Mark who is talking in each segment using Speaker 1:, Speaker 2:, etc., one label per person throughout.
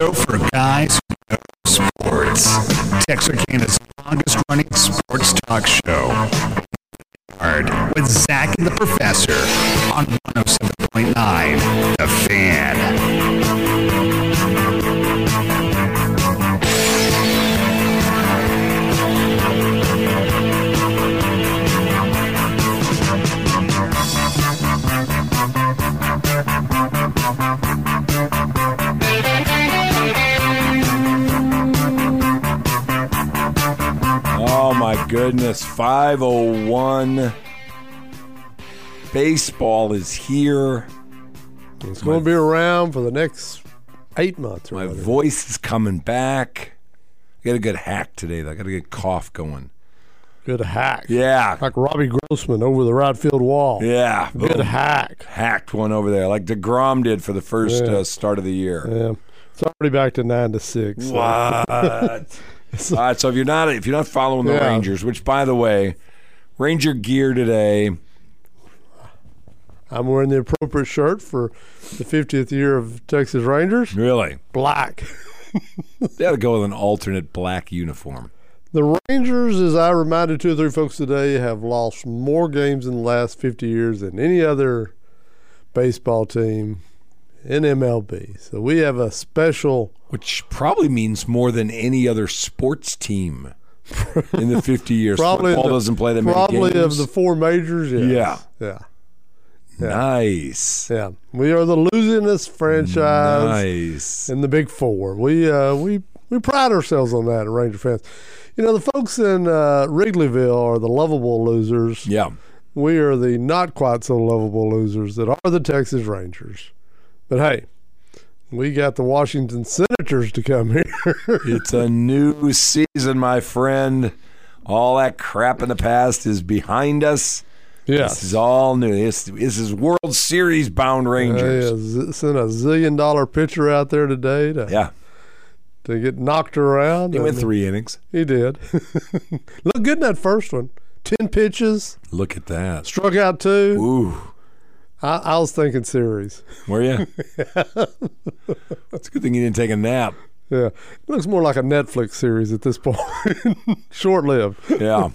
Speaker 1: show for guys who know sports. Texarkana's longest running sports talk show. With Zach and the Professor on 107.9 The Fan.
Speaker 2: Goodness, 501. Baseball is here.
Speaker 3: It's going to be around for the next eight months or
Speaker 2: My
Speaker 3: whatever.
Speaker 2: voice is coming back. I got a good hack today. though. I got a good cough going.
Speaker 3: Good hack.
Speaker 2: Yeah.
Speaker 3: Like Robbie Grossman over the right field wall.
Speaker 2: Yeah.
Speaker 3: Good
Speaker 2: Boom.
Speaker 3: hack.
Speaker 2: Hacked one over there, like DeGrom did for the first
Speaker 3: Yeah.
Speaker 2: uh, start of the year.
Speaker 3: Yeah. It's already back to nine to six. so-
Speaker 2: What? All right, so if you're not if you're not following the
Speaker 3: Yeah.
Speaker 2: Rangers, which by the way, Ranger gear today,
Speaker 3: I'm wearing the appropriate shirt for the 50th year of Texas Rangers.
Speaker 2: really,
Speaker 3: Black.
Speaker 2: they ought to go with an alternate black uniform.
Speaker 3: The Rangers, as I reminded two or three folks today, have lost more games in the last 50 years than any other baseball team in MLB. So we have a special.
Speaker 2: Which probably means more than any other sports team in the 50 years.
Speaker 3: Probably
Speaker 2: Football
Speaker 3: the-
Speaker 2: doesn't play that many
Speaker 3: Probably of the four majors, yes.
Speaker 2: Yeah.
Speaker 3: Yeah.
Speaker 2: Nice.
Speaker 3: Yeah. We are the losingest franchise
Speaker 2: Nice.
Speaker 3: in the Big Four. We uh, we we pride ourselves on that, Ranger fans. You know, the folks in uh, Wrigleyville are the lovable losers.
Speaker 2: Yeah.
Speaker 3: We are the not quite so lovable losers that are the Texas Rangers. But hey, we got the Washington Senators to come here.
Speaker 2: It's a new season, my friend. All that crap in the past is behind us. This is all new. This, this is World Series bound Rangers.
Speaker 3: Yeah, z- sent a zillion dollar pitcher out there today to,
Speaker 2: Yeah.
Speaker 3: to get knocked around.
Speaker 2: He went three innings.
Speaker 3: He did. Looked good in that first one. Ten pitches,
Speaker 2: Look at that.
Speaker 3: struck out two.
Speaker 2: Ooh.
Speaker 3: I, I was thinking series.
Speaker 2: Were you? it's a good thing you didn't take a nap.
Speaker 3: Yeah, it looks more like a Netflix series at this point. Short lived.
Speaker 2: Yeah.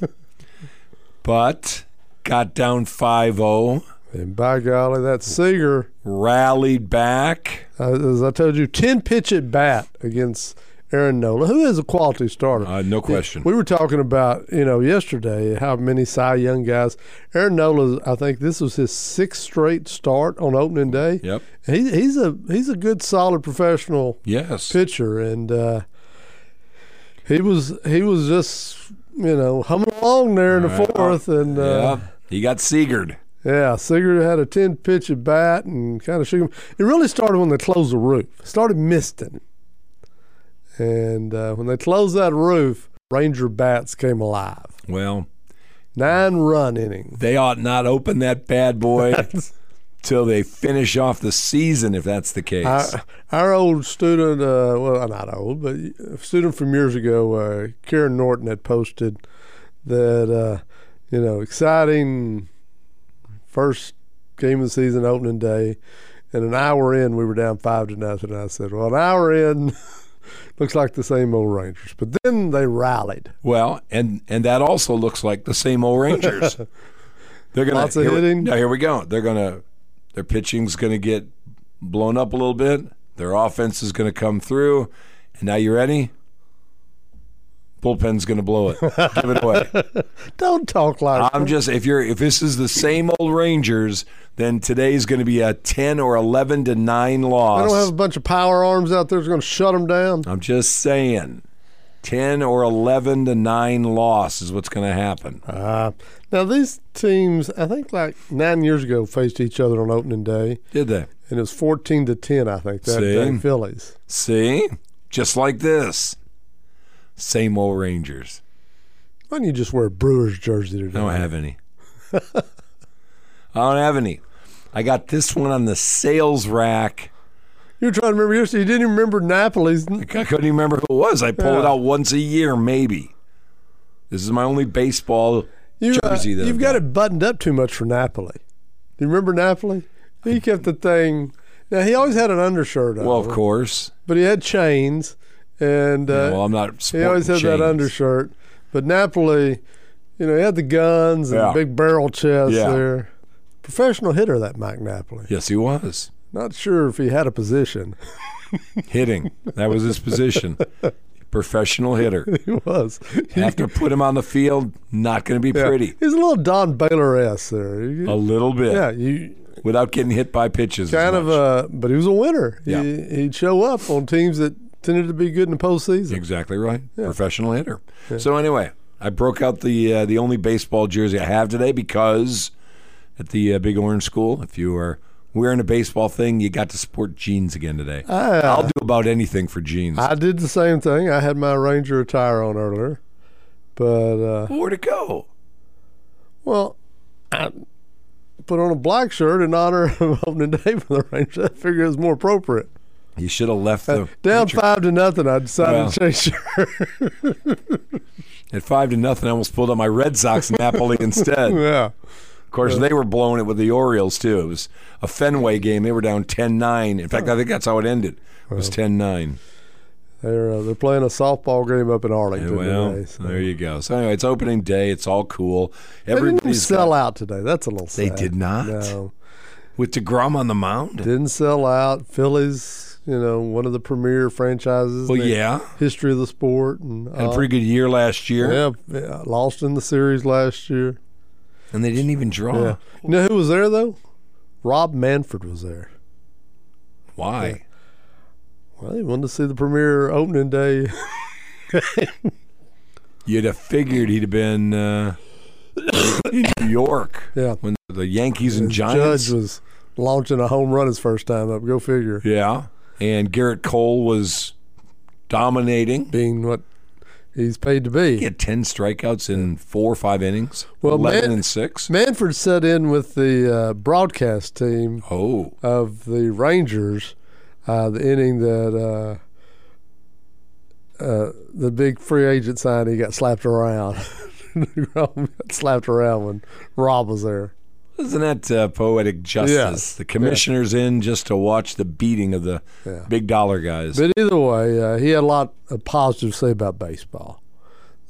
Speaker 2: but got down 5 0,
Speaker 3: And by golly, that Seager,
Speaker 2: rallied back.
Speaker 3: uh, as I told you, ten pitch at bat against Aaron Nola, who is a quality starter.
Speaker 2: Uh, no question.
Speaker 3: We were talking about, you know, yesterday how many Cy Young guys. Aaron Nola, I think this was his sixth straight start on opening day.
Speaker 2: Yep.
Speaker 3: He, he's a he's a good, solid professional
Speaker 2: Yes.
Speaker 3: pitcher, and uh, he was he was just you know humming along there in the fourth, and uh,
Speaker 2: yeah. He got Seagered.
Speaker 3: yeah, Seager had a ten pitch at bat and kind of shook him. It really started when they closed the roof. Started misting, and uh, when they closed that roof, Ranger bats came alive.
Speaker 2: Well,
Speaker 3: Nine run innings.
Speaker 2: they ought not open that bad boy till they finish off the season, if that's the case.
Speaker 3: Our, our old student, uh, well, not old, but a student from years ago, uh, Karen Norton had posted that, uh, you know, exciting first game of the season, opening day, and an hour in, we were down five to nothing. And I said, well, an hour in looks like the same old Rangers, but then they rallied.
Speaker 2: Well, and and that also looks like the same old Rangers. They're gonna
Speaker 3: Lots of
Speaker 2: here,
Speaker 3: hitting.
Speaker 2: Now here we go. They're gonna their pitching's gonna get blown up a little bit. Their offense is gonna come through. And now you ready? Bullpen's gonna blow it. Give it away.
Speaker 3: Don't talk like
Speaker 2: I'm just if you're if this is the same old Rangers, then today is gonna be a ten or eleven to nine loss.
Speaker 3: I don't have a bunch of power arms out there that's going to shut them down.
Speaker 2: I'm just saying. 10 or 11 to 9 loss is what's going to happen.
Speaker 3: Uh, now, these teams, I think like nine years ago, faced each other on opening day.
Speaker 2: Did they?
Speaker 3: and it was 14 to 10 i think that
Speaker 2: See?
Speaker 3: day phillies
Speaker 2: See? Just like this. Same old Rangers.
Speaker 3: why don't you just wear a brewers jersey today
Speaker 2: I don't have any. I don't have any. I got this one on the sales rack.
Speaker 3: You're trying to remember yesterday you didn't even remember napoli's
Speaker 2: I couldn't even remember who it was. I pull it out once a year, maybe. This is my only baseball
Speaker 3: you, uh,
Speaker 2: jersey that
Speaker 3: you've
Speaker 2: I've
Speaker 3: got it buttoned up too much for napoli do you remember napoli he kept the thing Now he always had an undershirt on.
Speaker 2: Well, of course.
Speaker 3: but he had chains, and uh,
Speaker 2: well, I'm not.
Speaker 3: he always had
Speaker 2: sporting
Speaker 3: that undershirt. But Napoli, you know, he had the guns and
Speaker 2: Yeah.
Speaker 3: the big barrel chest
Speaker 2: Yeah.
Speaker 3: there. Professional hitter, that Mike Napoli.
Speaker 2: Yes, he was
Speaker 3: Not sure if he had a position.
Speaker 2: hitting. That was his position. Professional hitter.
Speaker 3: he was.
Speaker 2: Have to put him on the field. Not going to be
Speaker 3: Yeah.
Speaker 2: pretty.
Speaker 3: He's a little Don Baylor s there. You-
Speaker 2: A little bit.
Speaker 3: yeah, you
Speaker 2: Without getting hit by pitches. as
Speaker 3: kind of
Speaker 2: much.
Speaker 3: uh but he was a winner.
Speaker 2: Yeah.
Speaker 3: He, he'd show up on teams that tended to be good in the postseason.
Speaker 2: Exactly right. Professional hitter. So anyway, I broke out the uh, the only baseball jersey I have today because at the uh, Big Orange School, if you are wearing a baseball thing, you got to sport jeans again today.
Speaker 3: Uh,
Speaker 2: I'll do about anything for jeans.
Speaker 3: I did the same thing. I had my Ranger attire on earlier, but uh,
Speaker 2: Where'd it go?
Speaker 3: well, I put on a black shirt in honor of opening day for the Rangers. I figured it was more appropriate.
Speaker 2: You should have left the
Speaker 3: Down
Speaker 2: picture-
Speaker 3: five to nothing, I decided
Speaker 2: Well.
Speaker 3: to change shirt.
Speaker 2: at five to nothing. I almost pulled out my Red Sox Napoli instead.
Speaker 3: Yeah,
Speaker 2: course, they were blowing it with the Orioles too. It was a Fenway game. They were down 10-9. In fact, I think that's how it ended. It was 10-9.
Speaker 3: they're uh, they're playing a softball game up in Arlington
Speaker 2: Well,
Speaker 3: today. so-
Speaker 2: there you go. So anyway, it's opening day. It's all cool.
Speaker 3: They didn't sell
Speaker 2: got-
Speaker 3: out today. That's a little. Sad.
Speaker 2: They did not?
Speaker 3: No,
Speaker 2: with Degrom on the mound.
Speaker 3: didn't sell out. Phillies, you know, one of the premier franchises.
Speaker 2: Well,
Speaker 3: in
Speaker 2: yeah,
Speaker 3: history of the sport, and
Speaker 2: had a
Speaker 3: uh,
Speaker 2: pretty good year last year,
Speaker 3: yeah, yeah, lost in the series last year.
Speaker 2: And they didn't even draw.
Speaker 3: Yeah, you know who was there though? Rob Manfred was there.
Speaker 2: Why?
Speaker 3: Well, he wanted to see the premiere opening day.
Speaker 2: You'd have figured he'd have been uh, in New York
Speaker 3: Yeah,
Speaker 2: when the Yankees and
Speaker 3: Judge
Speaker 2: Giants.
Speaker 3: was launching a home run his first time up. Go figure.
Speaker 2: yeah, and Gerrit Cole was dominating.
Speaker 3: Being what he's paid to be.
Speaker 2: He had ten strikeouts in four or five innings.
Speaker 3: Well,
Speaker 2: eleven
Speaker 3: Man-
Speaker 2: and six.
Speaker 3: Manfred set in with the uh, broadcast team
Speaker 2: Oh,
Speaker 3: of the Rangers, uh, the inning that uh, uh, the big free agent signed, he got slapped around. got slapped around when Rob was there.
Speaker 2: Isn't that uh, poetic justice? The commissioner's in just to watch the beating of the
Speaker 3: Yeah.
Speaker 2: big dollar guys.
Speaker 3: But either way, uh, he had a lot of positive to say about baseball.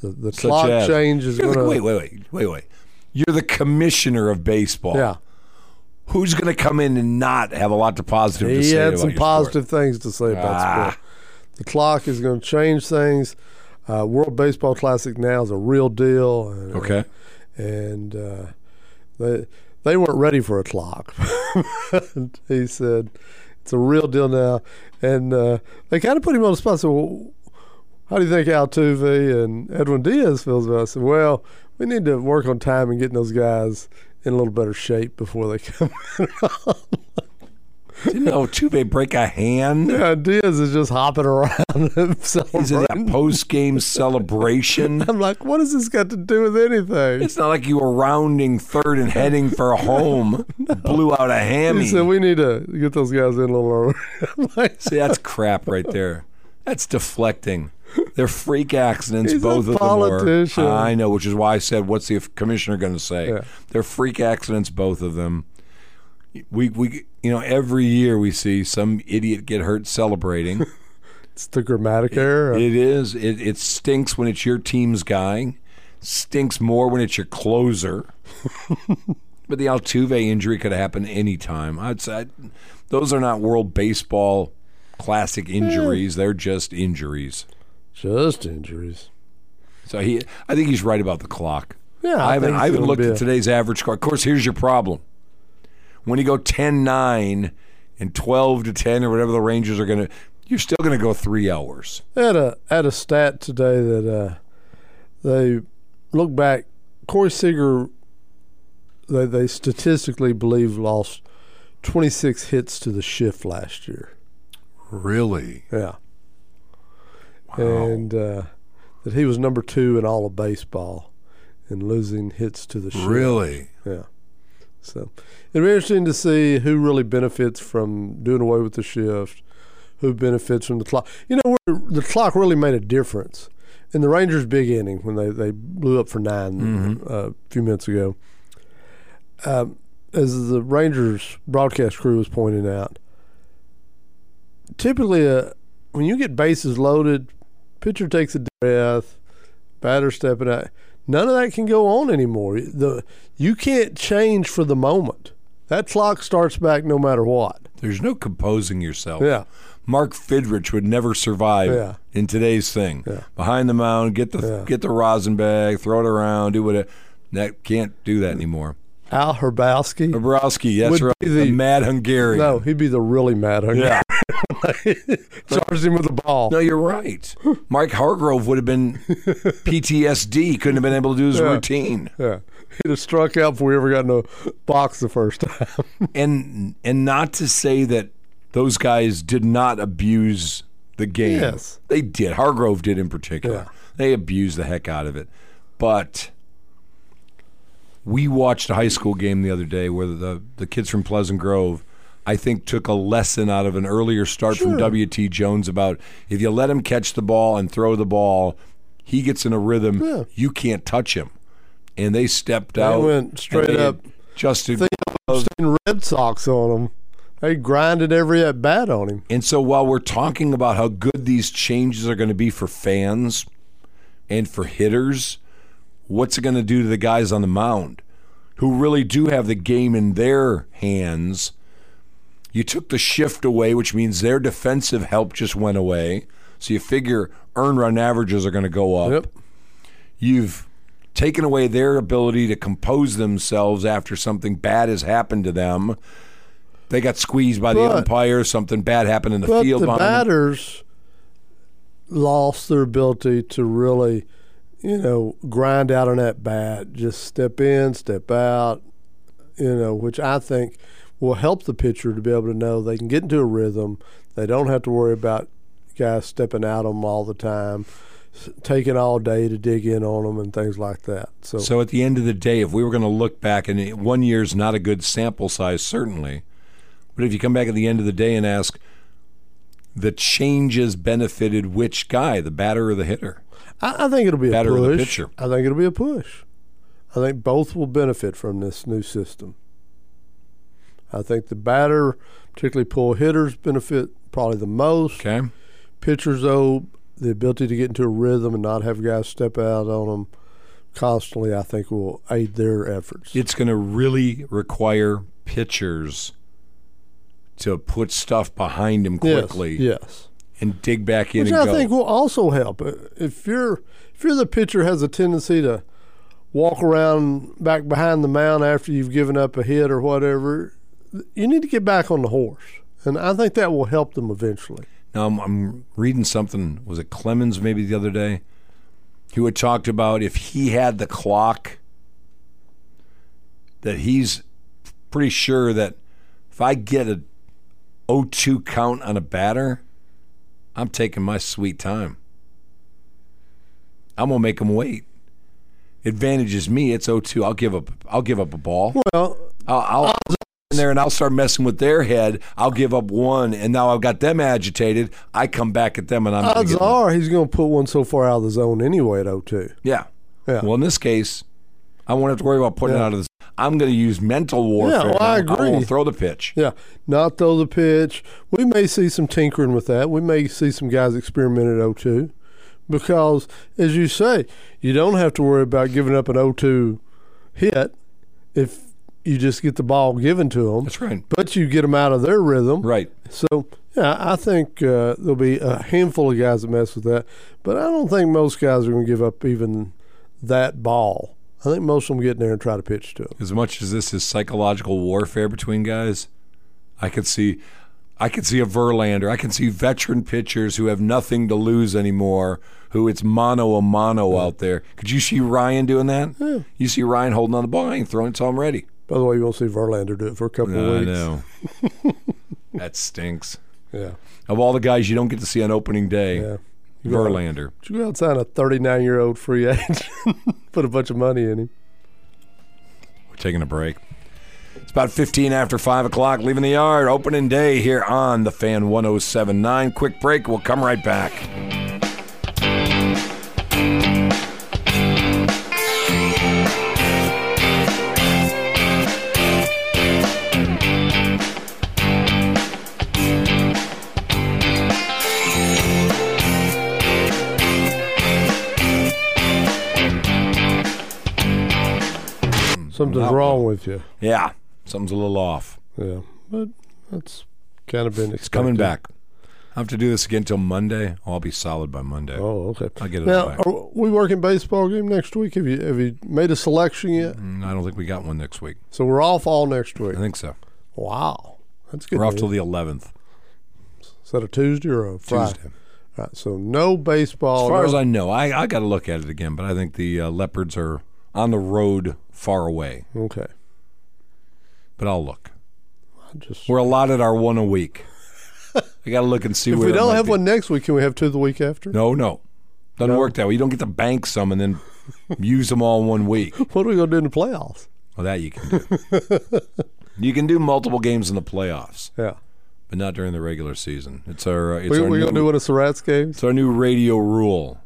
Speaker 3: The, the
Speaker 2: Such
Speaker 3: clock
Speaker 2: as-
Speaker 3: change is going to.
Speaker 2: wait, wait, wait, wait, wait. You're the commissioner of baseball.
Speaker 3: Yeah,
Speaker 2: Who's going to come in and not have a lot of positive to
Speaker 3: he
Speaker 2: say
Speaker 3: had
Speaker 2: about
Speaker 3: some positive things to say about
Speaker 2: Ah.
Speaker 3: sport. The clock is going to change things. Uh, World Baseball Classic now is a real deal. And,
Speaker 2: sport? Okay.
Speaker 3: and uh, they they weren't ready for a clock. he said it's a real deal now, and uh, they kind of put him on the spot. So, well, how do you think Altuve and Edwin Diaz feels about it? I said, well, we need to work on time and getting those guys in a little better shape before they come.
Speaker 2: Didn't Altuve break a hand?
Speaker 3: yeah, Diaz is just hopping around
Speaker 2: He's in that post game celebration.
Speaker 3: I'm like, what has this got to do with anything?
Speaker 2: It's not like you were rounding third and heading for home. Blew out a hammy.
Speaker 3: He said we need to get those guys in a little early. I'm like,
Speaker 2: See, that's crap right there. That's deflecting. They're freak accidents,
Speaker 3: He's
Speaker 2: both of them
Speaker 3: politician.
Speaker 2: are. I know, which is why I said, "What's the commissioner going to say?"
Speaker 3: Yeah.
Speaker 2: They're freak accidents, both of them. We, we, you know, every year we see some idiot get hurt celebrating.
Speaker 3: It's the grammatic error.
Speaker 2: it is. It, it stinks when it's your team's guy. Stinks more when it's your closer. but the Altuve injury could happen anytime. I'd say those are not World Baseball Classic eh. injuries. They're just injuries.
Speaker 3: Just injuries.
Speaker 2: So he, I think he's right about the clock.
Speaker 3: Yeah,
Speaker 2: I, haven't, I haven't looked at today's average score. Of course, here's your problem. When you go 10-9 and 12 to 10 or whatever the Rangers are going to, you're still going to go three hours.
Speaker 3: I had a had a stat today that uh, they look back. Corey Seager, they they statistically believe lost 26 hits to the shift last year.
Speaker 2: Really?
Speaker 3: Yeah, Wow. and uh, that he was number two in all of baseball in losing hits to the shift.
Speaker 2: Really?
Speaker 3: Yeah. So it'll be interesting to see who really benefits from doing away with the shift, who benefits from the clock. You know, the clock really made a difference in the Rangers' big inning when they, they blew up for 9 uh, a few minutes ago. Um, as the Rangers broadcast crew was pointing out, typically uh, when you get bases loaded, pitcher takes a breath, batter stepping out. None of that can go on anymore. The you can't change for the moment. That clock starts back no matter what.
Speaker 2: There's no composing yourself.
Speaker 3: Yeah.
Speaker 2: Mark Fidrych would never survive
Speaker 3: Yeah.
Speaker 2: in today's thing.
Speaker 3: Yeah.
Speaker 2: Behind the mound, get the
Speaker 3: Yeah.
Speaker 2: get the rosin bag, throw it around, do what. That can't do that anymore.
Speaker 3: Al Hrabosky.
Speaker 2: Hrabosky, that's
Speaker 3: Would
Speaker 2: right.
Speaker 3: be
Speaker 2: The,
Speaker 3: the-
Speaker 2: mad Hungarian.
Speaker 3: No, he'd be the really mad Hungarian.
Speaker 2: Yeah.
Speaker 3: Charged him with the ball.
Speaker 2: No, you're right. Mike Hargrove would have been PTSD. Couldn't have been able to do his
Speaker 3: Yeah.
Speaker 2: routine.
Speaker 3: Yeah. He'd have struck out before he ever got in the box the first time.
Speaker 2: And and not to say that those guys did not abuse the game.
Speaker 3: Yes.
Speaker 2: They did. Hargrove did in particular.
Speaker 3: Yeah.
Speaker 2: They abused the heck out of it. But we watched a high school game the other day where the the kids from Pleasant Grove I think took a lesson out of an earlier start from WT Jones about if you let him catch the ball and throw the ball, he gets in a rhythm,
Speaker 3: Yeah.
Speaker 2: you can't touch him. And they stepped out.
Speaker 3: They
Speaker 2: out.
Speaker 3: went straight up.
Speaker 2: Adjusted
Speaker 3: Seen Red Sox on him. They grinded every at bat on him.
Speaker 2: And so while we're talking about how good these changes are going to be for fans and for hitters, what's it going to do to the guys on the mound who really do have the game in their hands? You took the shift away, which means their defensive help just went away. So you figure earn run averages are going to go up.
Speaker 3: Yep.
Speaker 2: You've taken away their ability to compose themselves after something bad has happened to them. They got squeezed by the
Speaker 3: But-
Speaker 2: umpire. Something bad happened in the
Speaker 3: But
Speaker 2: field
Speaker 3: the
Speaker 2: behind them.
Speaker 3: batters lost their ability to really, you know, grind out on that bat. Just step in, step out, you know, which I think will help the pitcher to be able to know they can get into a rhythm. They don't have to worry about guys stepping out on them all the time, taking all day to dig in on them and things like that. So,
Speaker 2: So at the end of the day, if we were going to look back, and one year is not a good sample size, certainly, but if you come back at the end of the day and ask, the changes benefited which guy, the batter or the hitter?
Speaker 3: I, I think it'll be a
Speaker 2: Batter or the
Speaker 3: push.
Speaker 2: pitcher?
Speaker 3: I think it'll be a push. I think both will benefit from this new system. I think the batter, particularly pull hitters, benefit probably the most.
Speaker 2: Okay.
Speaker 3: Pitchers, though, the ability to get into a rhythm and not have guys step out on them constantly, I think will aid their efforts.
Speaker 2: It's going to really require pitchers to put stuff behind
Speaker 3: Yes,
Speaker 2: quickly
Speaker 3: Yes.
Speaker 2: And dig back in
Speaker 3: Which I
Speaker 2: go.
Speaker 3: think will also help. Uh, If you're if you're the pitcher has a tendency to walk around back behind the mound after you've given up a hit or whatever, you need to get back on the horse. And I think that will help them eventually.
Speaker 2: Now I'm, I'm reading something. Was it Clemens maybe the other day? Who had talked about if he had the clock, that he's pretty sure that if I get a 0-2 count on a batter, I'm taking my sweet time. I'm gonna make him wait. Advantages me. It's 0-2. I'll give up. I'll give up a ball.
Speaker 3: Well,
Speaker 2: I'll, I'll in there and I'll start messing with their head. I'll give up one, and now I've got them agitated. I come back at them, and I'm
Speaker 3: odds are he's going to put one so far out of the zone anyway at 0-2.
Speaker 2: yeah.
Speaker 3: Yeah.
Speaker 2: Well, in this case, I won't have to worry about putting it out of this. I'm going to use mental warfare.
Speaker 3: well, I agree.
Speaker 2: won't throw the pitch.
Speaker 3: Yeah, not throw the pitch. We may see some tinkering with that. We may see some guys experiment at 0-2 because, as you say, you don't have to worry about giving up an 0-2 hit if you just get the ball given to them.
Speaker 2: That's right.
Speaker 3: But you get them out of their rhythm.
Speaker 2: Right.
Speaker 3: So, yeah, I think uh, there'll be a handful of guys that mess with that. But I don't think most guys are going to give up even that ball. I think most of them get in there and try to pitch to them.
Speaker 2: As much as this is psychological warfare between guys, I could see, I could see a Verlander. I can see veteran pitchers who have nothing to lose anymore. Who it's mono a mono out there. Could you see Ryan doing that? You see Ryan holding on the ball, I ain't throwing until I'm ready.
Speaker 3: By the way, you won't see Verlander do it for a couple
Speaker 2: I
Speaker 3: of weeks.
Speaker 2: know. that stinks.
Speaker 3: Yeah.
Speaker 2: Of all the guys you don't get to see on opening day,
Speaker 3: Yeah.
Speaker 2: Verlander.
Speaker 3: Did you go out and sign a 39 year old free agent? Put a bunch of money in him.
Speaker 2: We're taking a break. It's about 15 after 5 o'clock, leaving the yard. Opening day here on the Fan 1079. Quick break. We'll come right back.
Speaker 3: Something's wrong with you.
Speaker 2: Yeah, something's a little off.
Speaker 3: Yeah, but that's kind of been expected.
Speaker 2: It's coming back. I have to do this again till Monday. I'll be solid by Monday.
Speaker 3: Oh, okay.
Speaker 2: I'll get it
Speaker 3: Now,
Speaker 2: back.
Speaker 3: are we working baseball game next week? Have you have you made a selection yet?
Speaker 2: Mm, I don't think we got one next week.
Speaker 3: So we're off all next week.
Speaker 2: I think so.
Speaker 3: Wow, that's good.
Speaker 2: We're off till the 11th,
Speaker 3: Is that a Tuesday or a Friday?
Speaker 2: Tuesday.
Speaker 3: Right, so no baseball.
Speaker 2: As far
Speaker 3: no-
Speaker 2: as I know, I, I got to look at it again, but I think the uh, Leopards are on the road far away.
Speaker 3: okay,
Speaker 2: But I'll look.
Speaker 3: I just
Speaker 2: We're allotted our one a week. I got to look and see
Speaker 3: if
Speaker 2: where
Speaker 3: we don't have
Speaker 2: be.
Speaker 3: one next week, can we have two the week after?
Speaker 2: No, no. Doesn't
Speaker 3: No?
Speaker 2: work that way. You don't get to bank some and then use them all in one week.
Speaker 3: What are we gonna do in the playoffs?
Speaker 2: Well, that you can do. you can do multiple games in the playoffs,
Speaker 3: Yeah,
Speaker 2: but not during the regular season. It's our uh, it's
Speaker 3: we
Speaker 2: our
Speaker 3: we
Speaker 2: new,
Speaker 3: gonna do one of Surratt's games.
Speaker 2: it's our new radio rule.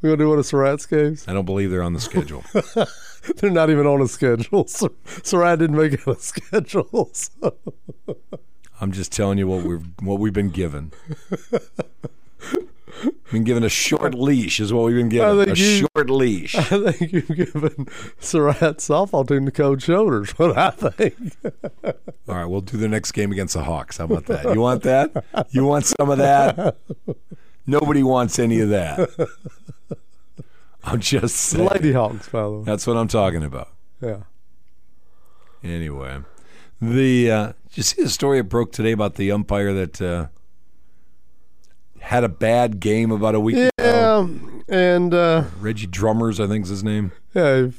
Speaker 3: We gonna do one of Surratt's games.
Speaker 2: I don't believe they're on the schedule.
Speaker 3: They're not even on a schedule. Sur- Surratt didn't make it on a schedule. so-
Speaker 2: I'm just telling you what we've what we've been given. been given a short leash is what we've been given. A
Speaker 3: you-
Speaker 2: short leash.
Speaker 3: I think you've given Surratt's softball team the cold shoulders. What I think.
Speaker 2: All right, we'll do the next game against the Hawks. How about that? You want that? You want some of that? Nobody wants any of that. I'm just saying.
Speaker 3: Lady Hawks, by the way.
Speaker 2: That's what I'm talking about.
Speaker 3: Yeah.
Speaker 2: Anyway, the uh, did you see the story that broke today about the umpire that uh, had a bad game about a week ago?
Speaker 3: Yeah, and uh,
Speaker 2: Reggie Drummers, I think is his name.
Speaker 3: yeah, he,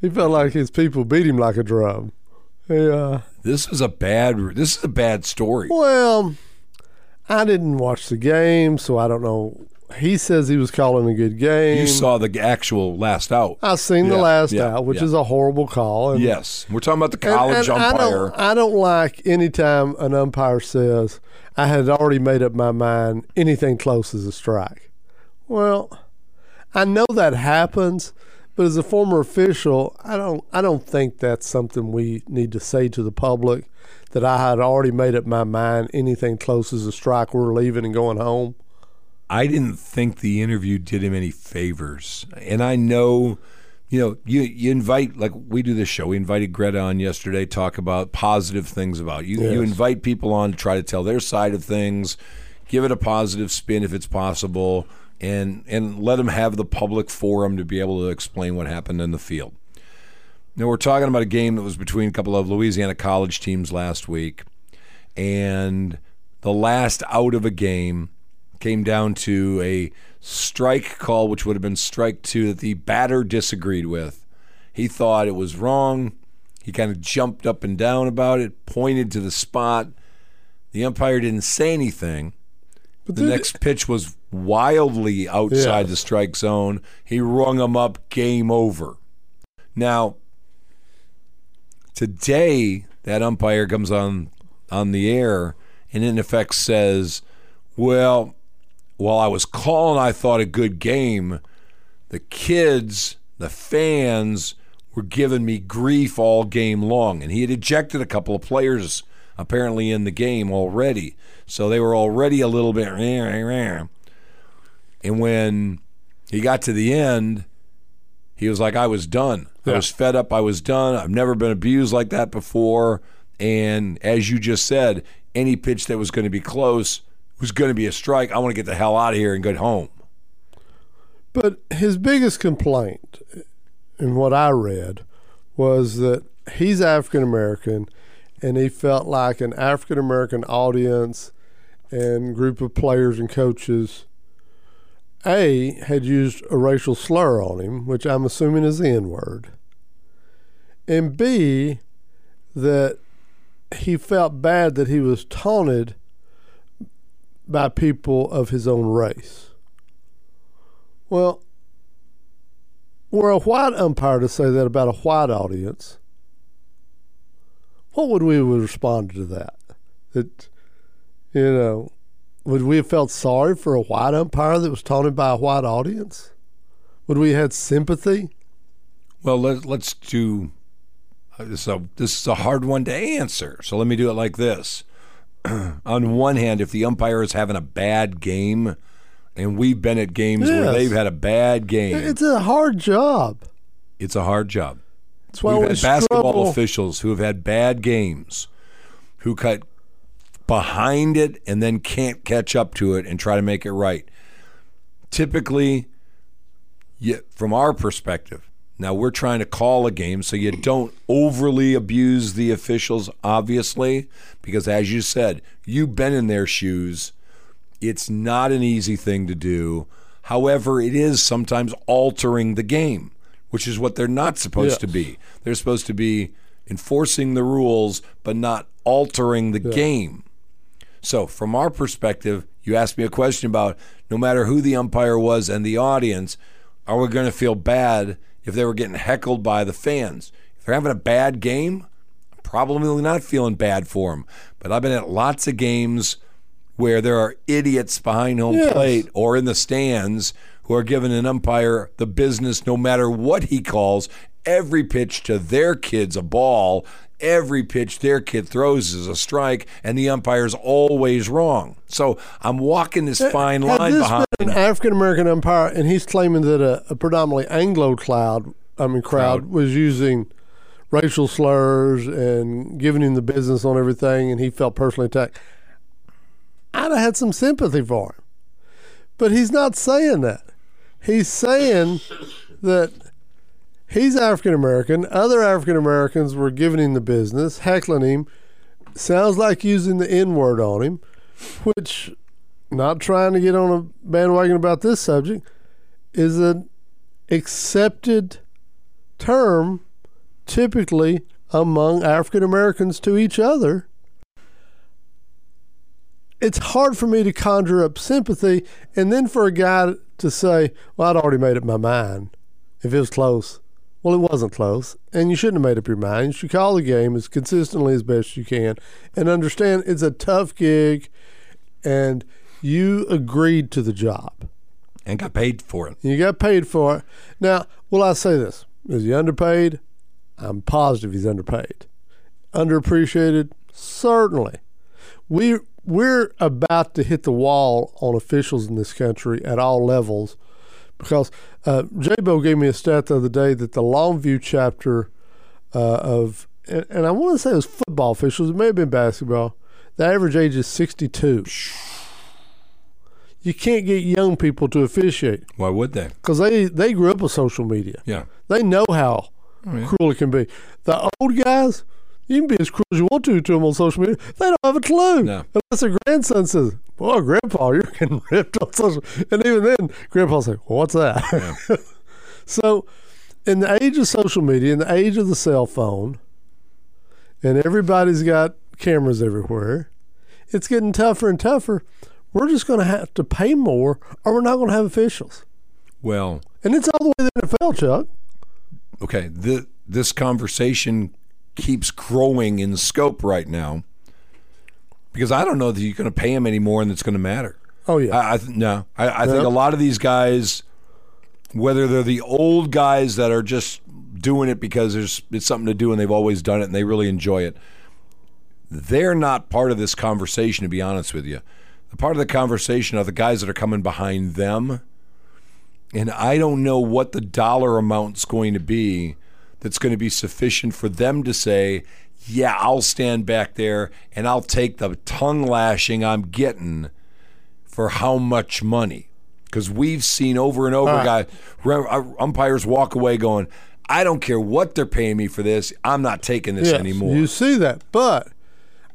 Speaker 3: he felt like his people beat him like a drum. Yeah.
Speaker 2: This was a bad. This is a bad story.
Speaker 3: Well, I didn't watch the game, so I don't know. He says he was calling a good game.
Speaker 2: You saw the actual last out.
Speaker 3: I seen the
Speaker 2: Yeah,
Speaker 3: last
Speaker 2: yeah,
Speaker 3: out, which
Speaker 2: yeah.
Speaker 3: is a horrible call. And,
Speaker 2: Yes, we're talking about the
Speaker 3: and-
Speaker 2: college
Speaker 3: and I
Speaker 2: umpire.
Speaker 3: don't, I don't like anytime an umpire says, I had already made up my mind, anything close is a strike. Well, I know that happens, but as a former official, I don't I don't think that's something we need to say to the public that I had already made up my mind, anything close as a strike, we're leaving and going home.
Speaker 2: I didn't think the interview did him any favors. And I know, you know, you you invite like we do this show. We invited Greta on yesterday, talk about positive things about you. You invite people on to try to tell their side of things, give it a positive spin if it's possible, and and let them have the public forum to be able to explain what happened in the field. Now we're talking about a game that was between a couple of Louisiana college teams last week, and the last out of a game came down to a strike call, which would have been strike two that the batter disagreed with. He thought it was wrong. He kind of jumped up and down about it, pointed to the spot. The umpire didn't say anything.
Speaker 3: But
Speaker 2: The next pitch was wildly outside
Speaker 3: Yes.
Speaker 2: the strike zone. He rung him up, game over. Now, today that umpire comes on on the air and in effect says, "Well, while I was calling, I thought a good game. The kids, the fans, were giving me grief all game long, and he had ejected a couple of players apparently in the game already, so they were already a little bit." Eh, eh, eh. And when he got to the end, he was like, I was done. I was fed up. I was done. I've never been abused like that before. And as you just said, any pitch that was going to be close was going to be a strike. I want to get the hell out of here and get home.
Speaker 3: But his biggest complaint, in what I read, was that he's African American and he felt like an African American audience and group of players and coaches, A, had used a racial slur on him, which I'm assuming is the N word, and B, that he felt bad that he was taunted by people of his own race. Well, were a white umpire to say that about a white audience, what would we have responded to that? That, you know, would we have felt sorry for a white umpire that was taunted by a white audience? Would we have had sympathy?
Speaker 2: Well, let, let's do. uh, This is, a, this is a hard one to answer. So let me do it like this. On one hand, if the umpire is having a bad game, and we've been at games where they've had a bad game,
Speaker 3: It's a hard job.
Speaker 2: it's a hard job.
Speaker 3: That's why
Speaker 2: We've
Speaker 3: we
Speaker 2: had basketball
Speaker 3: struggle.
Speaker 2: officials who have had bad games, who cut behind it and then can't catch up to it and try to make it right. Typically, you, from our perspective, now we're trying to call a game so you don't overly abuse the officials, obviously, because as you said, you've been in their shoes. It's not an easy thing to do. However, it is sometimes altering the game, which is what they're not supposed to be. They're supposed to be enforcing the rules, but not altering the game. So, from our perspective, you asked me a question about no matter who the umpire was and the audience, are we going to feel bad if they were getting heckled by the fans? If they're having a bad game, probably not feeling bad for them. But I've been at lots of games where there are idiots behind home
Speaker 3: Yes.
Speaker 2: plate or in the stands who are giving an umpire the business no matter what he calls. Every pitch to their kid's a ball. Every pitch their kid throws is a strike, and the umpire's always wrong. So I'm walking this fine
Speaker 3: Had
Speaker 2: line
Speaker 3: this
Speaker 2: behind.
Speaker 3: an African American umpire, and he's claiming that a, a predominantly Anglo cloud, I mean crowd,
Speaker 2: Crowd.
Speaker 3: was using racial slurs and giving him the business on everything, and he felt personally attacked. I'd have had some sympathy for him, but he's not saying that. He's saying that he's African American. Other African Americans were giving him the business, heckling him. Sounds like using the N word on him, which not trying to get on a bandwagon about this subject, is an accepted term typically among African Americans to each other. It's hard for me to conjure up sympathy and then for a guy to say, Well, I'd already made up my mind if it was close. Well, it wasn't close, and you shouldn't have made up your mind. You should call the game as consistently as best you can and understand it's a tough gig and you agreed to the job.
Speaker 2: and got paid for it.
Speaker 3: You got paid for it. Now, will I say this? Is he underpaid? I'm positive he's underpaid. Underappreciated? Certainly. We we're about to hit the wall on officials in this country at all levels because uh, J-Bo gave me a stat the other day that the Longview chapter uh, of and, and I want to say it was football officials. It may have been basketball. The average age is 62. You can't get young people to officiate
Speaker 2: Why would they?
Speaker 3: because they they grew up with social media.
Speaker 2: Yeah.
Speaker 3: They know how cruel it can be. The old guys, you can be as cruel as you want to to them on social media. They don't have a clue
Speaker 2: No.
Speaker 3: unless their grandson says, "Boy, Grandpa, you're getting ripped on social." And even then, Grandpa's like, well, "What's that?" so, in the age of social media, in the age of the cell phone, and everybody's got cameras everywhere, it's getting tougher and tougher. We're just going to have to pay more, or we're not going to have officials.
Speaker 2: Well,
Speaker 3: And it's all the way to the NFL, Chuck.
Speaker 2: okay, th- this conversation keeps growing in scope right now because I don't know that you're going to pay him any more and it's going to matter.
Speaker 3: Oh yeah,
Speaker 2: I, I th- no, I, I think
Speaker 3: Yeah.
Speaker 2: a lot of these guys, whether they're the old guys that are just doing it because there's it's something to do and they've always done it and they really enjoy it, they're not part of this conversation. To be honest with you, the part of the conversation are the guys that are coming behind them, and I don't know what the dollar amount's going to be that's going to be sufficient for them to say, yeah, I'll stand back there and I'll take the tongue lashing I'm getting for how much money? Because we've seen over and over,
Speaker 3: right.
Speaker 2: guys, re- uh, umpires walk away going, I don't care what they're paying me for this. I'm not taking this
Speaker 3: Yes,
Speaker 2: anymore.
Speaker 3: You see that, but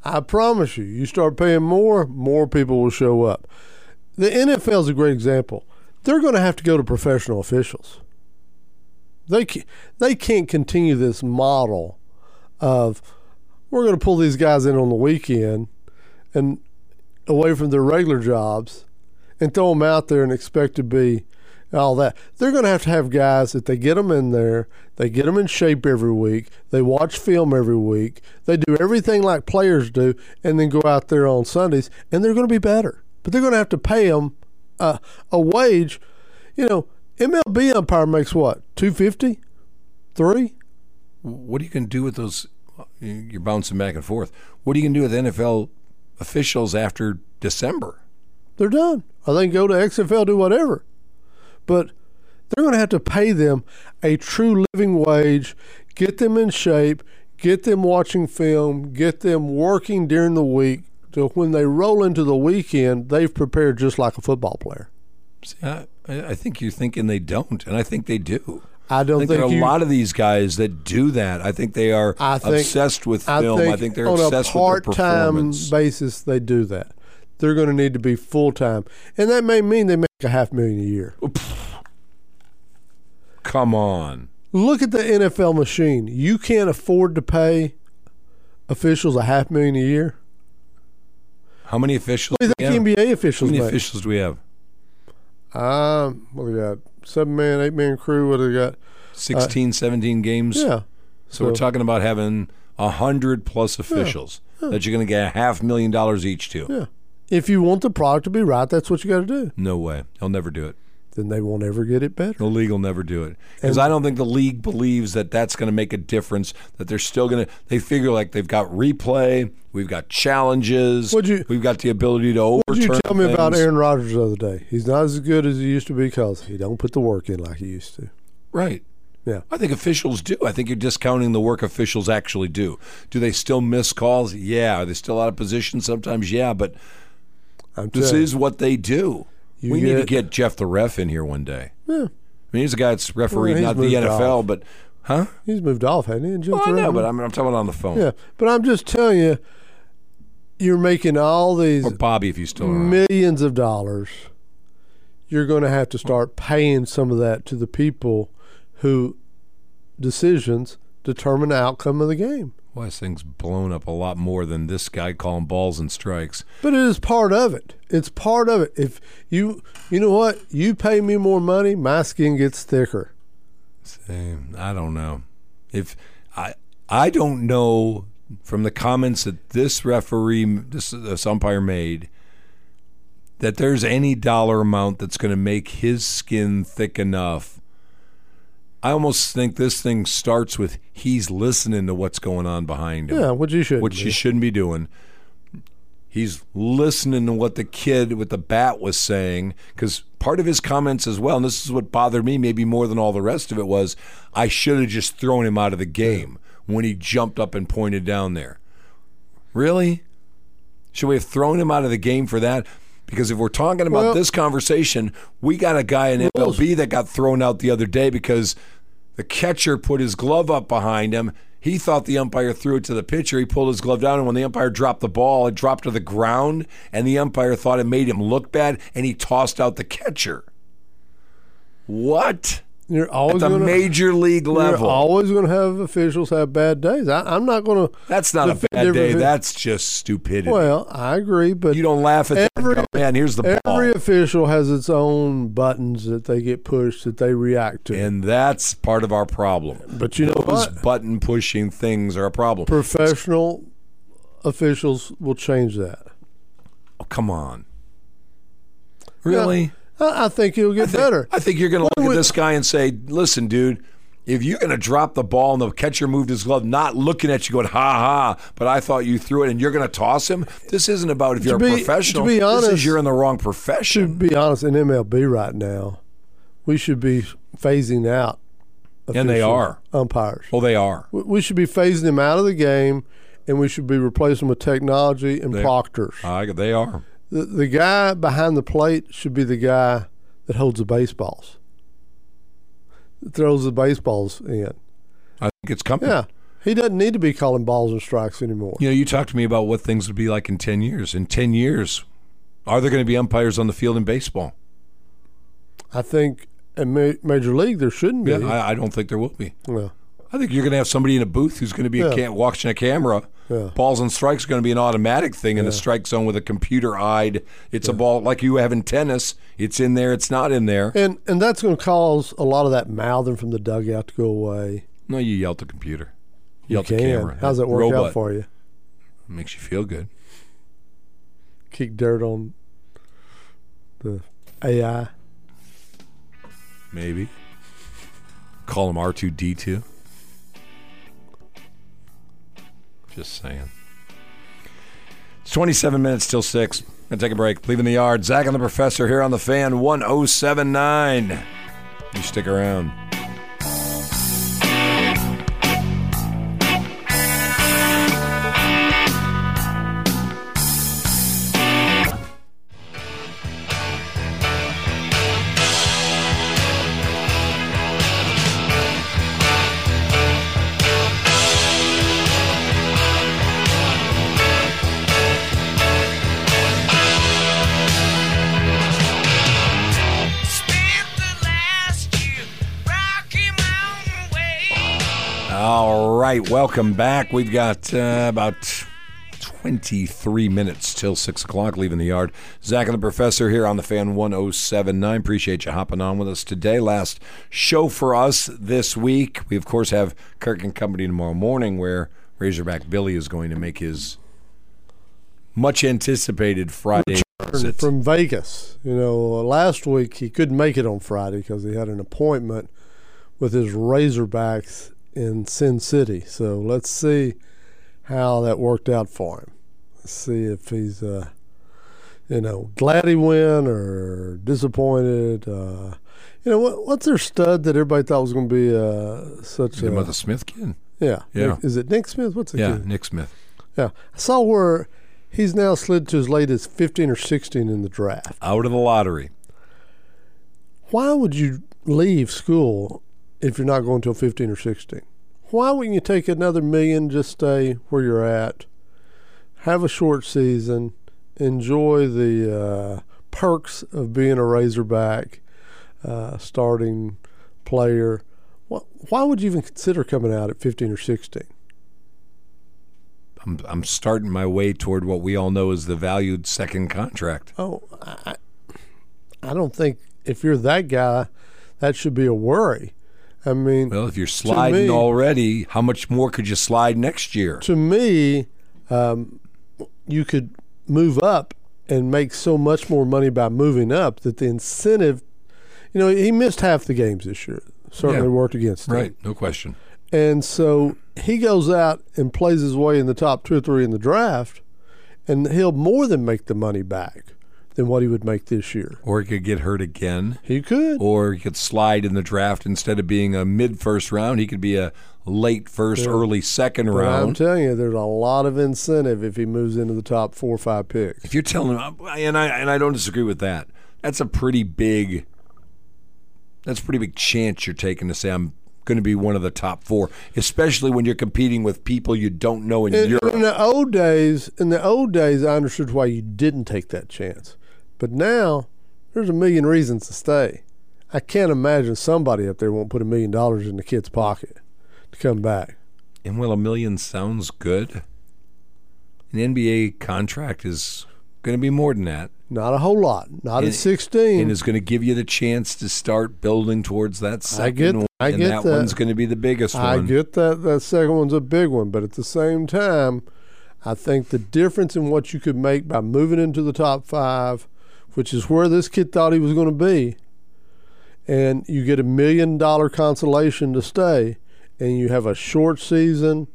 Speaker 3: I promise you, you start paying more, more people will show up. The NFL is a great example. They're going to have to go to professional officials. They can't, they can't continue this model of we're going to pull these guys in on the weekend and away from their regular jobs and throw them out there and expect to be all that. They're going to have to have guys that they get them in there, they get them in shape every week, they watch film every week, they do everything like players do, and then go out there on Sundays, and they're going to be better. But they're going to have to pay them uh, a wage. You know, MLB umpire makes what two fifty, three.
Speaker 2: what are you going to do with those? You're bouncing back and forth. What are you going to do with NFL officials after December?
Speaker 3: They're done. Or they can go to XFL, do whatever. But they're going to have to pay them a true living wage, get them in shape, get them watching film, get them working during the week. So when they roll into the weekend, they've prepared just like a football player.
Speaker 2: See, I, I I think you're thinking they don't, and I think they do.
Speaker 3: I
Speaker 2: I
Speaker 3: don't
Speaker 2: think,
Speaker 3: think,
Speaker 2: there are
Speaker 3: you,
Speaker 2: a lot of these guys that do that. I think they are
Speaker 3: I think-
Speaker 2: obsessed with
Speaker 3: I
Speaker 2: film.
Speaker 3: think,
Speaker 2: I think they're
Speaker 3: on
Speaker 2: obsessed
Speaker 3: a part-time basis they do that. They're going to need to be full time, and that may mean they make a half million a year.
Speaker 2: Come on.
Speaker 3: Look at the NFL machine. You can't afford to pay officials a half million a year.
Speaker 2: How many officials?
Speaker 3: What do
Speaker 2: do
Speaker 3: you
Speaker 2: we
Speaker 3: think
Speaker 2: have?
Speaker 3: NBA
Speaker 2: How many
Speaker 3: make?
Speaker 2: officials do we have?
Speaker 3: Um, what do we got? Seven man, eight man crew. What do we got?
Speaker 2: 16, 17 games.
Speaker 3: Yeah.
Speaker 2: So, we're talking about having a hundred plus officials that you're going to get a half million dollars each to.
Speaker 3: Yeah. If you want the product to be right, that's what you got to do.
Speaker 2: No way. I'll never do it.
Speaker 3: Then they won't ever get it better.
Speaker 2: The league will never do it because I don't think the league believes that that's going to make a difference. That they're still going to. They figure like they've got replay, we've got challenges,
Speaker 3: you-
Speaker 2: we've got the ability to overturn.
Speaker 3: What you tell me about. Aaron Rodgers the other day? He's not as good as he used to be because he don't put the work in like he used to.
Speaker 2: Right.
Speaker 3: Yeah.
Speaker 2: I think officials do. I think you're discounting the work officials actually do. Do they still miss calls? Yeah. Are they still out of position sometimes? Yeah. But
Speaker 3: I'm
Speaker 2: this is what they do.
Speaker 3: You
Speaker 2: we need to
Speaker 3: get-
Speaker 2: get Jeff the ref in here one day.
Speaker 3: Yeah.
Speaker 2: I mean, he's a guy that's refereed
Speaker 3: Well,
Speaker 2: not the NFL,
Speaker 3: off.
Speaker 2: but huh?
Speaker 3: He's moved off, hasn't he? And
Speaker 2: Well,
Speaker 3: jumped
Speaker 2: I know,
Speaker 3: around?
Speaker 2: but I'm, I'm talking on the phone.
Speaker 3: yeah. But I'm just telling you, you're making all these
Speaker 2: Or Bobby, if he's still around.
Speaker 3: millions of dollars. You're going to have to start paying some of that to the people who decisions determine the outcome of the game.
Speaker 2: Why this thing's blown up a lot more than this guy calling balls and strikes.
Speaker 3: But it is part of it. It's part of it. If you, you know what, you pay me more money, my skin gets thicker.
Speaker 2: Same. I don't know. If I I don't know from the comments that this referee, this, this umpire made, that there's any dollar amount that's going to make his skin thick enough. I almost think this thing starts with he's listening to what's going on behind him.
Speaker 3: Yeah, which you should.
Speaker 2: which you shouldn't be doing. He's listening to what the kid with the bat was saying because part of his comments as well, and this is what bothered me maybe more than all the rest of it was, I should have just thrown him out of the game when he jumped up and pointed down there. Really? Should we have thrown him out of the game for that? Because if we're talking about
Speaker 3: Well-
Speaker 2: this conversation, we got a guy in MLB that got thrown out the other day because the catcher put his glove up behind him. He thought the umpire threw it to the pitcher. He pulled his glove down, and when the umpire dropped the ball, it dropped to the ground, and the umpire thought it made him look bad, and he tossed out the catcher. What?
Speaker 3: You're
Speaker 2: At
Speaker 3: always
Speaker 2: the
Speaker 3: going to
Speaker 2: major league
Speaker 3: You're
Speaker 2: level.
Speaker 3: always going to have officials have bad days. I, I'm not going to.
Speaker 2: That's not a bad day. That's just stupidity.
Speaker 3: Well, I agree, but
Speaker 2: you don't laugh at
Speaker 3: every-
Speaker 2: that. Man, here's the ball.
Speaker 3: every official has its own buttons that they get pushed that they react to.
Speaker 2: And that's part of our problem.
Speaker 3: but you know
Speaker 2: Those
Speaker 3: what?
Speaker 2: button pushing things are a problem.
Speaker 3: Professional officials will change that.
Speaker 2: Oh, come on. Really?
Speaker 3: I, I think it'll get better.
Speaker 2: I think you're going to look
Speaker 3: would-
Speaker 2: at this guy and say, listen, dude, if you're going to drop the ball and the catcher moved his glove, not looking at you going, ha ha, but I thought you threw it and you're going to toss him, this isn't about if you're
Speaker 3: be-
Speaker 2: a
Speaker 3: to
Speaker 2: professional.
Speaker 3: be
Speaker 2: this
Speaker 3: honest-
Speaker 2: is you're in the wrong profession.
Speaker 3: to be honest, in MLB right now, we should be phasing out.
Speaker 2: And they are.
Speaker 3: umpires.
Speaker 2: Well, they are.
Speaker 3: We- We should be phasing them out of the game, and we should be replacing them with technology and
Speaker 2: They-
Speaker 3: proctors.
Speaker 2: Uh, they are.
Speaker 3: The, the guy behind the plate should be the guy that holds the baseballs, that throws the baseballs in.
Speaker 2: I think it's coming.
Speaker 3: Yeah, he doesn't need to be calling balls and strikes anymore.
Speaker 2: You know, you talked to me about what things would be like in 10 years. In 10 years, are there going to be umpires on the field in baseball?
Speaker 3: I think in ma- major league there shouldn't be.
Speaker 2: Yeah, I, I don't think there will be.
Speaker 3: Well,
Speaker 2: I think you're going to have somebody in a booth who's going to be a cam- watching a camera.
Speaker 3: Yeah.
Speaker 2: Balls and strikes are going to be an automatic thing in the strike zone with a computer eyed. It's a ball like you have in tennis. It's in there. It's not in there.
Speaker 3: and and that's going to cause a lot of that mouthing from the dugout to go away.
Speaker 2: No, you yell at the computer. Yell at
Speaker 3: you
Speaker 2: the
Speaker 3: can.
Speaker 2: camera.
Speaker 3: How's that work
Speaker 2: Robot.
Speaker 3: out for you?
Speaker 2: Makes you feel good.
Speaker 3: Kick dirt on the AI.
Speaker 2: Maybe. Call him R two D two. Just saying. It's 27 minutes till 6. Gonna take a break. Leaving the yard. Zach and the Professor here on the fan 1079. You stick around. Right, welcome back. We've got uh, about 23 minutes till 6 o'clock leaving the yard. Zach and the Professor here on the fan 1079. Appreciate you hopping on with us today. Last show for us this week. We, of course, have Kirk and Company tomorrow morning where Razorback Billy is going to make his much anticipated Friday visit.
Speaker 3: from Vegas. You know, last week he couldn't make it on Friday because he had an appointment with his Razorbacks in Sin City. So let's see how that worked out for him. Let's see if he's, uh, you know, glad he won or disappointed. Uh, you know, what, what's their stud that everybody thought was going to be uh, such
Speaker 2: The
Speaker 3: a
Speaker 2: Mother Smith kid?
Speaker 3: yeah
Speaker 2: Yeah.
Speaker 3: Nick- is it Nick Smith? What's the
Speaker 2: Yeah,
Speaker 3: kid?
Speaker 2: Nick Smith.
Speaker 3: Yeah, I saw where he's now slid to as late as 15 or 16 in the draft.
Speaker 2: Out of the lottery.
Speaker 3: Why would you leave school if you're not going till 15 or 16? Why wouldn't you take another million, just stay where you're at, have a short season, enjoy the uh, perks of being a Razorback, uh, starting player? Why, would you even consider coming out at 15 or 16?
Speaker 2: I'm, I'm starting my way toward what we all know is the valued second contract.
Speaker 3: Oh, I, I don't think if you're that guy, that should be a worry. I mean,
Speaker 2: Well, if you're sliding
Speaker 3: me-
Speaker 2: already, how much more could you slide next year?
Speaker 3: to me, um, you could move up and make so much more money by moving up that the incentive, you know, he missed half the games this year. Certainly
Speaker 2: Yeah.
Speaker 3: worked against him.
Speaker 2: Right, no question.
Speaker 3: And so he goes out and plays his way in the top two or three in the draft, and he'll more than make the money back than what he would make this year.
Speaker 2: Or he could get hurt again,
Speaker 3: He could.
Speaker 2: or he could slide in the draft instead of being a mid first round, he could be a late first, early second
Speaker 3: But I'm telling you, there's a lot of incentive if he moves into the top four or five picks.
Speaker 2: If you're telling him, and I and I don't disagree with that, that's a pretty big. That's a pretty big chance you're taking to say I'm going to be one of the top four, especially when you're competing with people you don't know in
Speaker 3: In,
Speaker 2: Europe.
Speaker 3: in the old days, in the old days, I understood why you didn't take that chance. But now, there's a million reasons to stay. I can't imagine somebody up there won't put a million dollars in the kid's pocket to come back.
Speaker 2: And well, a million sounds good. An NBA contract is going to be more than that,
Speaker 3: Not a whole lot. Not
Speaker 2: And-
Speaker 3: at 16.
Speaker 2: and is going to give you the chance to start building towards that second
Speaker 3: get-
Speaker 2: one.
Speaker 3: I
Speaker 2: and
Speaker 3: get
Speaker 2: that,
Speaker 3: that.
Speaker 2: one's going to be the biggest
Speaker 3: I
Speaker 2: one.
Speaker 3: I get that that second one's a big one, but at the same time, I think the difference in what you could make by moving into the top five, which is where this kid thought he was going to be, and you get a million dollar consolation to stay, and you have a short season.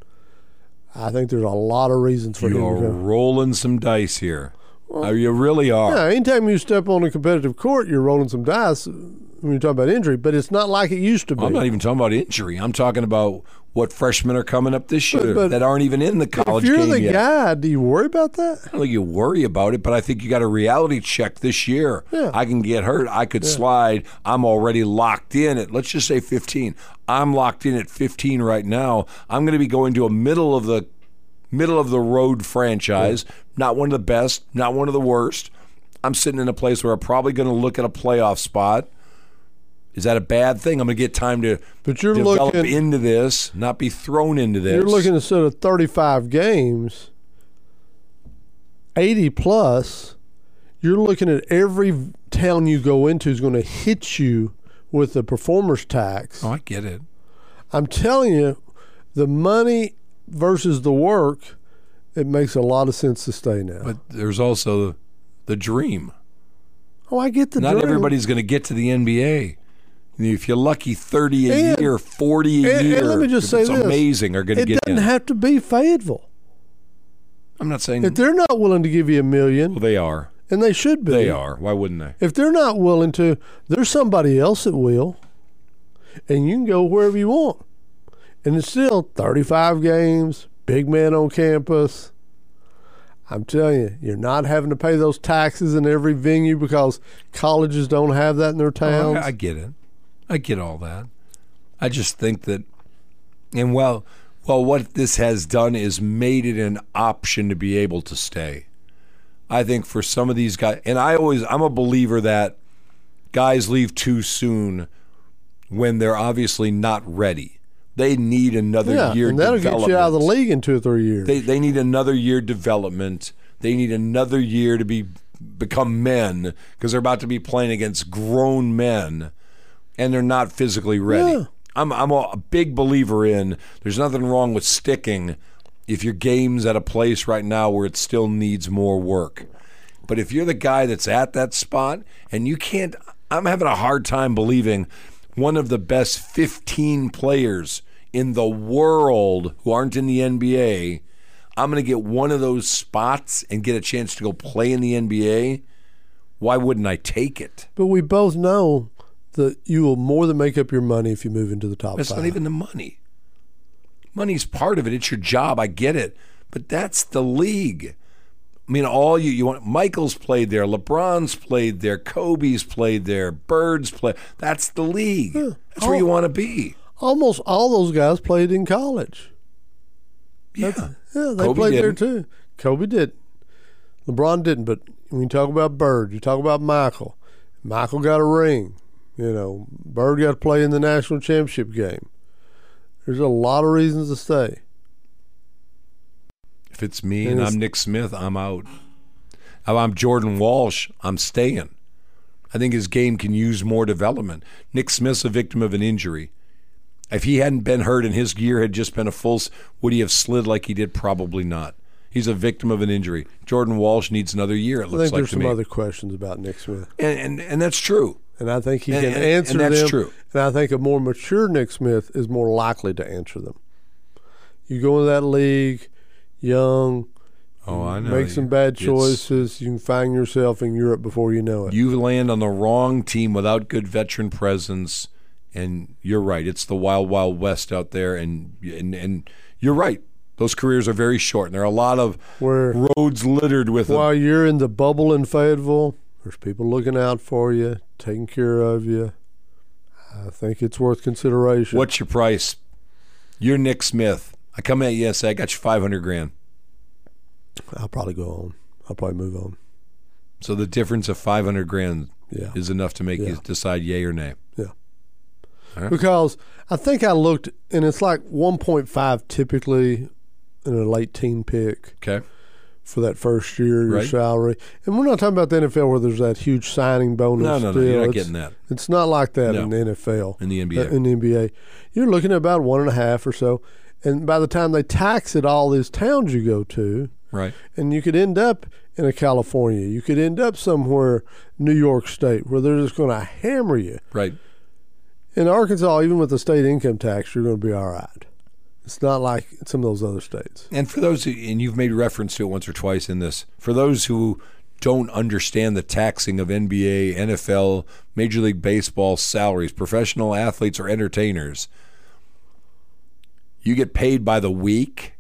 Speaker 3: I think there's a lot of reasons for
Speaker 2: you
Speaker 3: him
Speaker 2: are
Speaker 3: to go.
Speaker 2: rolling some dice here. Uh, you really are.
Speaker 3: Yeah, anytime you step on a competitive court, you're rolling some dice when you're talking about injury, but it's not like it used to be.
Speaker 2: I'm not even talking about injury. I'm talking about what freshmen are coming up this year
Speaker 3: but-
Speaker 2: that aren't even in the college
Speaker 3: if you're
Speaker 2: game
Speaker 3: the
Speaker 2: yet.
Speaker 3: guy, do you worry about that?
Speaker 2: I don't think you worry about it, but I think you got a reality check this year.
Speaker 3: Yeah.
Speaker 2: I can get hurt. I could slide. I'm already locked in at let's just say 15. I'm locked in at 15 right now. I'm going to be going to a middle of the middle of the road franchise. Not one of the best, not one of the worst. I'm sitting in a place where I'm probably going to look at a playoff spot. Is that a bad thing? I'm going to get time to
Speaker 3: But you're
Speaker 2: develop
Speaker 3: looking
Speaker 2: into this, not be thrown into this.
Speaker 3: You're looking instead of 35 games, 80 plus. You're looking at every town you go into is going to hit you with the performers tax.
Speaker 2: Oh, I get it.
Speaker 3: I'm telling you, the money versus the work, it makes a lot of sense to stay now.
Speaker 2: But there's also the dream.
Speaker 3: oh, I get the
Speaker 2: Not
Speaker 3: dream.
Speaker 2: everybody's going to get to the NBA. If you're lucky, 30 a
Speaker 3: And-
Speaker 2: year, 40 a
Speaker 3: and- and
Speaker 2: year,
Speaker 3: let me just say
Speaker 2: it's
Speaker 3: this.
Speaker 2: amazing, are going to get.
Speaker 3: It doesn't
Speaker 2: in.
Speaker 3: have to be Fayetteville.
Speaker 2: I'm not saying
Speaker 3: If they're not willing to give you a million,
Speaker 2: well, they are.
Speaker 3: and they should be,
Speaker 2: They are. Why wouldn't they?
Speaker 3: If they're not willing to, there's somebody else that will, and you can go wherever you want. And it's still 35 games, big man on campus. I'm telling you, you're not having to pay those taxes in every venue because colleges don't have that in their
Speaker 2: Oh,
Speaker 3: towns.
Speaker 2: I, I get it. I get all that. I just think that, and well, well, what this has done is made it an option to be able to stay. I think for some of these guys, and I always, I'm a believer that guys leave too soon when they're obviously not ready. They need another
Speaker 3: Yeah,
Speaker 2: year
Speaker 3: and that'll get you out of the league in two or three years.
Speaker 2: They they need another year development. They need another year to be become men because they're about to be playing against grown men, and they're not physically ready.
Speaker 3: Yeah.
Speaker 2: I'm I'm a big believer in. There's nothing wrong with sticking if your game's at a place right now where it still needs more work. But if you're the guy that's at that spot and you can't, I'm having a hard time believing one of the best 15 players in the world who aren't in the NBA, I'm going to get one of those spots and get a chance to go play in the NBA. Why wouldn't I take it?
Speaker 3: but we both know that you will more than make up your money if you move into the top
Speaker 2: That's
Speaker 3: five.
Speaker 2: not even the money. Money's part of it. It's your job. I get it. But that's the league. I mean, all you you want. Michael's played there. LeBron's played there. Kobe's played there. Bird's played. That's the league. That's where you want to be.
Speaker 3: Almost all those guys played in college.
Speaker 2: Yeah.
Speaker 3: Yeah, they
Speaker 2: Kobe
Speaker 3: played there
Speaker 2: didn't.
Speaker 3: too. Kobe did. LeBron didn't, but when you talk about Bird, you talk about Michael. Michael got a ring. You know, Bird got to play in the national championship game. There's a lot of reasons to stay.
Speaker 2: If it's me
Speaker 3: And
Speaker 2: and
Speaker 3: it's-
Speaker 2: I'm Nick Smith, I'm out. If I'm Jordan Walsh, I'm staying. I think his game can use more development. Nick Smith's a victim of an injury. If he hadn't been hurt and his gear had just been a full, would he have slid like he did? Probably not. He's a victim of an injury. Jordan Walsh needs another year. It looks I
Speaker 3: think
Speaker 2: like
Speaker 3: there's some
Speaker 2: me,
Speaker 3: other questions about Nick Smith,
Speaker 2: and, and and that's true.
Speaker 3: and I think he
Speaker 2: And-
Speaker 3: can
Speaker 2: and-
Speaker 3: answer
Speaker 2: and that's
Speaker 3: them.
Speaker 2: true.
Speaker 3: And I think a more mature Nick Smith is more likely to answer them. You go into that league, young,
Speaker 2: Oh, I know.
Speaker 3: make some bad
Speaker 2: It's-
Speaker 3: choices. You can find yourself in Europe before you know it.
Speaker 2: You land on the wrong team without good veteran presence, and you're right. It's the wild, wild west out there, and and and you're right. Those careers are very short, and there are a lot of
Speaker 3: Where
Speaker 2: roads littered with them.
Speaker 3: while you're in the bubble in Fayetteville, there's people looking out for you, taking care of you. I think it's worth consideration.
Speaker 2: What's your price? You're Nick Smith. I come at you and say, I got you 500 grand.
Speaker 3: I'll probably go on. I'll probably move on.
Speaker 2: So the difference of 500 grand
Speaker 3: Yeah.
Speaker 2: is enough to make you
Speaker 3: Yeah.
Speaker 2: decide yay or nay.
Speaker 3: Because I think I looked, and it's like 1.5 typically in a late teen pick
Speaker 2: Okay.
Speaker 3: for that first year, your
Speaker 2: Right.
Speaker 3: salary. And we're not talking about the NFL where there's that huge signing bonus.
Speaker 2: No, no, no, you're not
Speaker 3: It's-
Speaker 2: getting that
Speaker 3: It's not like that
Speaker 2: No.
Speaker 3: in the NFL.
Speaker 2: in the
Speaker 3: uh,
Speaker 2: NBA.
Speaker 3: in the NBA. You're looking at about one and a half or so. And by the time they tax it, all these towns you go to,
Speaker 2: right.
Speaker 3: and you could end up in a California. You could end up somewhere, New York State, where they're just going to hammer you.
Speaker 2: Right.
Speaker 3: In Arkansas, even with the state income tax, you're going to be all right. It's not like some of those other states.
Speaker 2: And for those, who, and you've made reference to it once or twice in this, for those who don't understand the taxing of NBA, NFL, Major League Baseball salaries, professional athletes or entertainers, you get paid by the week.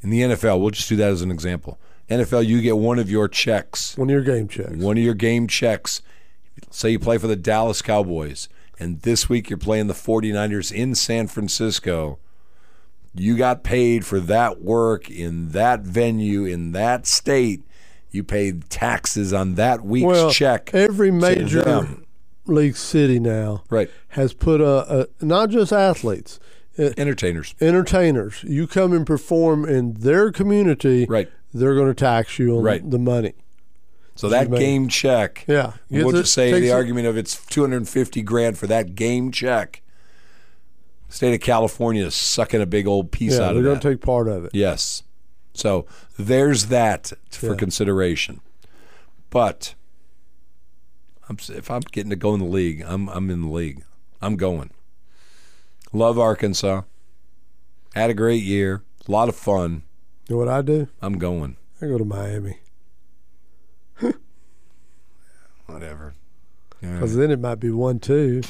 Speaker 2: In the NFL, we'll just do that as an example. NFL, you get one of your checks,
Speaker 3: One of your game checks.
Speaker 2: one of your game checks. Say you play for the Dallas Cowboys, and this week you're playing the 49ers in San Francisco you got paid for that work in that venue in that state. You paid taxes on that week's
Speaker 3: well,
Speaker 2: check.
Speaker 3: every major league city now
Speaker 2: Right.
Speaker 3: has put a, a not just athletes, uh,
Speaker 2: Entertainers.
Speaker 3: entertainers. You come and perform in their community,
Speaker 2: Right.
Speaker 3: they're going to tax you on
Speaker 2: Right.
Speaker 3: the money.
Speaker 2: So that
Speaker 3: made.
Speaker 2: game check.
Speaker 3: Yeah.
Speaker 2: We'll just say the argument of it's 250 grand for that game check. State of California is sucking a big old piece
Speaker 3: Yeah,
Speaker 2: out of
Speaker 3: it.
Speaker 2: they're going
Speaker 3: to take part of it.
Speaker 2: Yes. So there's that for
Speaker 3: Yeah.
Speaker 2: consideration. But I'm, if I'm getting to go in the league, I'm I'm in the league. I'm going. Love Arkansas. Had a great year. A lot of fun.
Speaker 3: You know what I do?
Speaker 2: I'm going.
Speaker 3: I go to Miami
Speaker 2: Whatever.
Speaker 3: Because then it might be one two,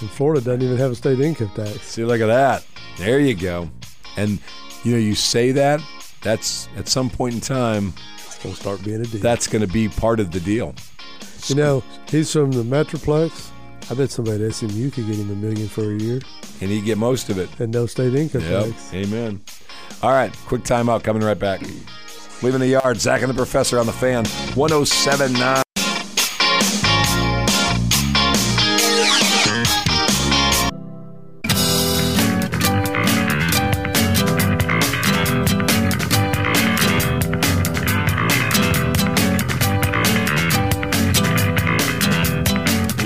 Speaker 3: and Florida doesn't even have a state income tax.
Speaker 2: See, look at that. There you go. And you know, you say that. That's at some point in time.
Speaker 3: It's going to start being a deal.
Speaker 2: That's going to be part of the deal.
Speaker 3: you know, he's from the Metroplex. I bet somebody at SMU could get him a million for a year
Speaker 2: And you get most of it.
Speaker 3: and no state income
Speaker 2: Yep.
Speaker 3: tax.
Speaker 2: Amen. All right. Quick timeout. Coming right back. Leaving the yard. Zach and the professor on the fan. 1079.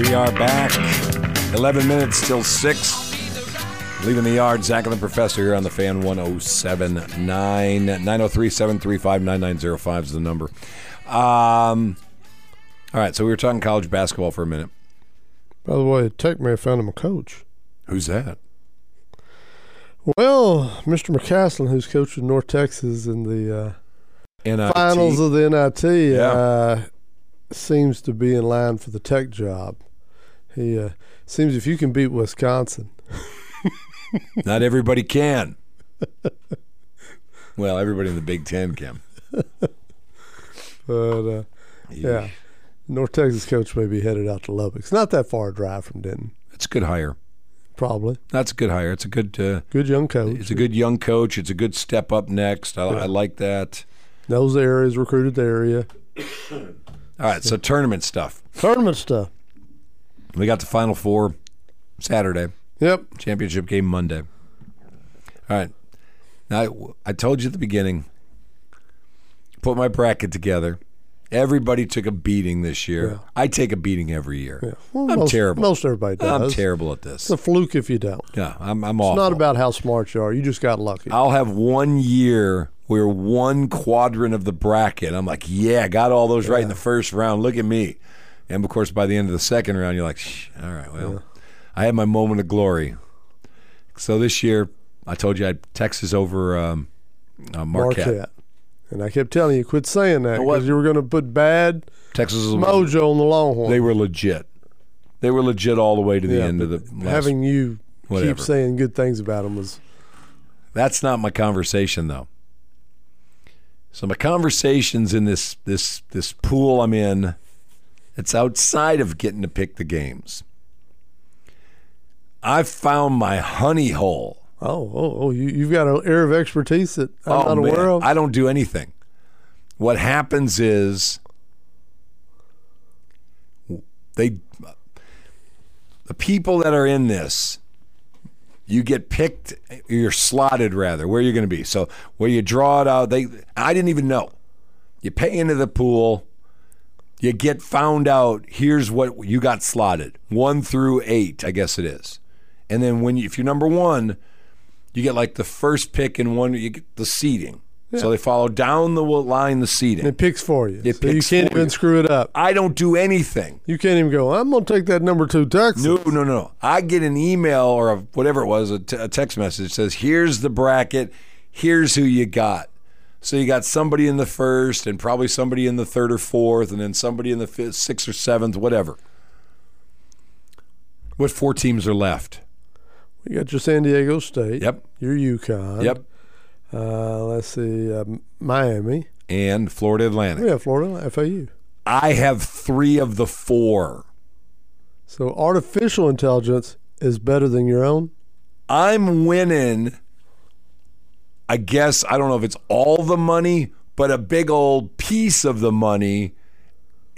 Speaker 2: We are back. 11 minutes till 6. Leaving the yard. Zach and the Professor here on the fan 1079. 903 735 9905 is the number. Um, all right, so we were talking college basketball for a minute.
Speaker 3: By the way, Tech may have found him a coach.
Speaker 2: Who's that?
Speaker 3: Well, Mr. McCasland, who's coaching North Texas in the uh, finals of the NIT,
Speaker 2: Yeah.
Speaker 3: uh, seems to be in line for the Tech job. He uh, seems if you can beat Wisconsin,
Speaker 2: Not everybody can. well, everybody in the Big Ten can.
Speaker 3: but uh, yeah, North Texas coach may be headed out to Lubbock. It's not that far a drive from Denton,
Speaker 2: It's a good hire.
Speaker 3: probably.
Speaker 2: That's a good hire. It's a good. Uh,
Speaker 3: Good young coach.
Speaker 2: it's a good young coach. It's a good step up next. I, I like that.
Speaker 3: knows the areas, recruited the area.
Speaker 2: All right, so tournament stuff.
Speaker 3: Tournament stuff.
Speaker 2: We got the Final Four Saturday.
Speaker 3: Yep.
Speaker 2: Championship game Monday. All right. Now, I told you at the beginning, put my bracket together. Everybody took a beating this year.
Speaker 3: Yeah.
Speaker 2: I take a beating every year.
Speaker 3: Yeah. Well,
Speaker 2: I'm
Speaker 3: most,
Speaker 2: terrible.
Speaker 3: Most everybody does.
Speaker 2: I'm terrible at this.
Speaker 3: It's a fluke if you don't.
Speaker 2: Yeah, I'm, I'm
Speaker 3: all
Speaker 2: It's
Speaker 3: not about how smart you are. You just got lucky.
Speaker 2: I'll have one year where one quadrant of the bracket, I'm like, yeah, got all those right in the first round. Look at me. And of course, by the end of the second round, you're like, Shh, all right, well, I had my moment of glory. So this year, I told you I had Texas over um, uh, Marquette.
Speaker 3: And I kept telling you, quit saying that because you were going to put bad
Speaker 2: Texas
Speaker 3: mojo on the Longhorn.
Speaker 2: They were legit. They were legit all the way to the
Speaker 3: Yeah,
Speaker 2: end of the. last-
Speaker 3: having you
Speaker 2: Whatever.
Speaker 3: keep saying good things about them was
Speaker 2: That's not my conversation though. So my conversation's in this this this pool I'm in. It's outside of getting to pick the games. I've found my honey hole.
Speaker 3: oh oh oh you you've got an air of expertise that I'm
Speaker 2: oh,
Speaker 3: not
Speaker 2: man.
Speaker 3: aware of.
Speaker 2: I don't do anything. What happens is they the people that are in this you get picked you're slotted rather where you're going to be so where you draw it out they i didn't even know you pay into the pool you get found out here's what you got slotted one through eight i guess it is and then when you, if you're number one you get like the first pick in one you get the seating so they follow down the line the seating
Speaker 3: it picks for you.
Speaker 2: It
Speaker 3: so you can't even
Speaker 2: you.
Speaker 3: screw it up.
Speaker 2: i don't do anything
Speaker 3: You can't even go, I'm going to take that number two Texas.
Speaker 2: No, no, no. I get an email or a, whatever it was, a, t- a text message that says, "Here's the bracket. Here's who you got." So you got somebody in the first, and probably somebody in the third or fourth, and then somebody in the fifth, sixth or seventh, whatever. What four teams are left?
Speaker 3: You got your San Diego State.
Speaker 2: Yep,
Speaker 3: Your UConn.
Speaker 2: yep.
Speaker 3: Uh, let's see, uh, Miami.
Speaker 2: And Florida Atlantic.
Speaker 3: Yeah, Florida, FAU.
Speaker 2: I have three of the four.
Speaker 3: So artificial intelligence is better than your own.
Speaker 2: I'm winning. I guess I don't know if it's all the money, but a big old piece of the money.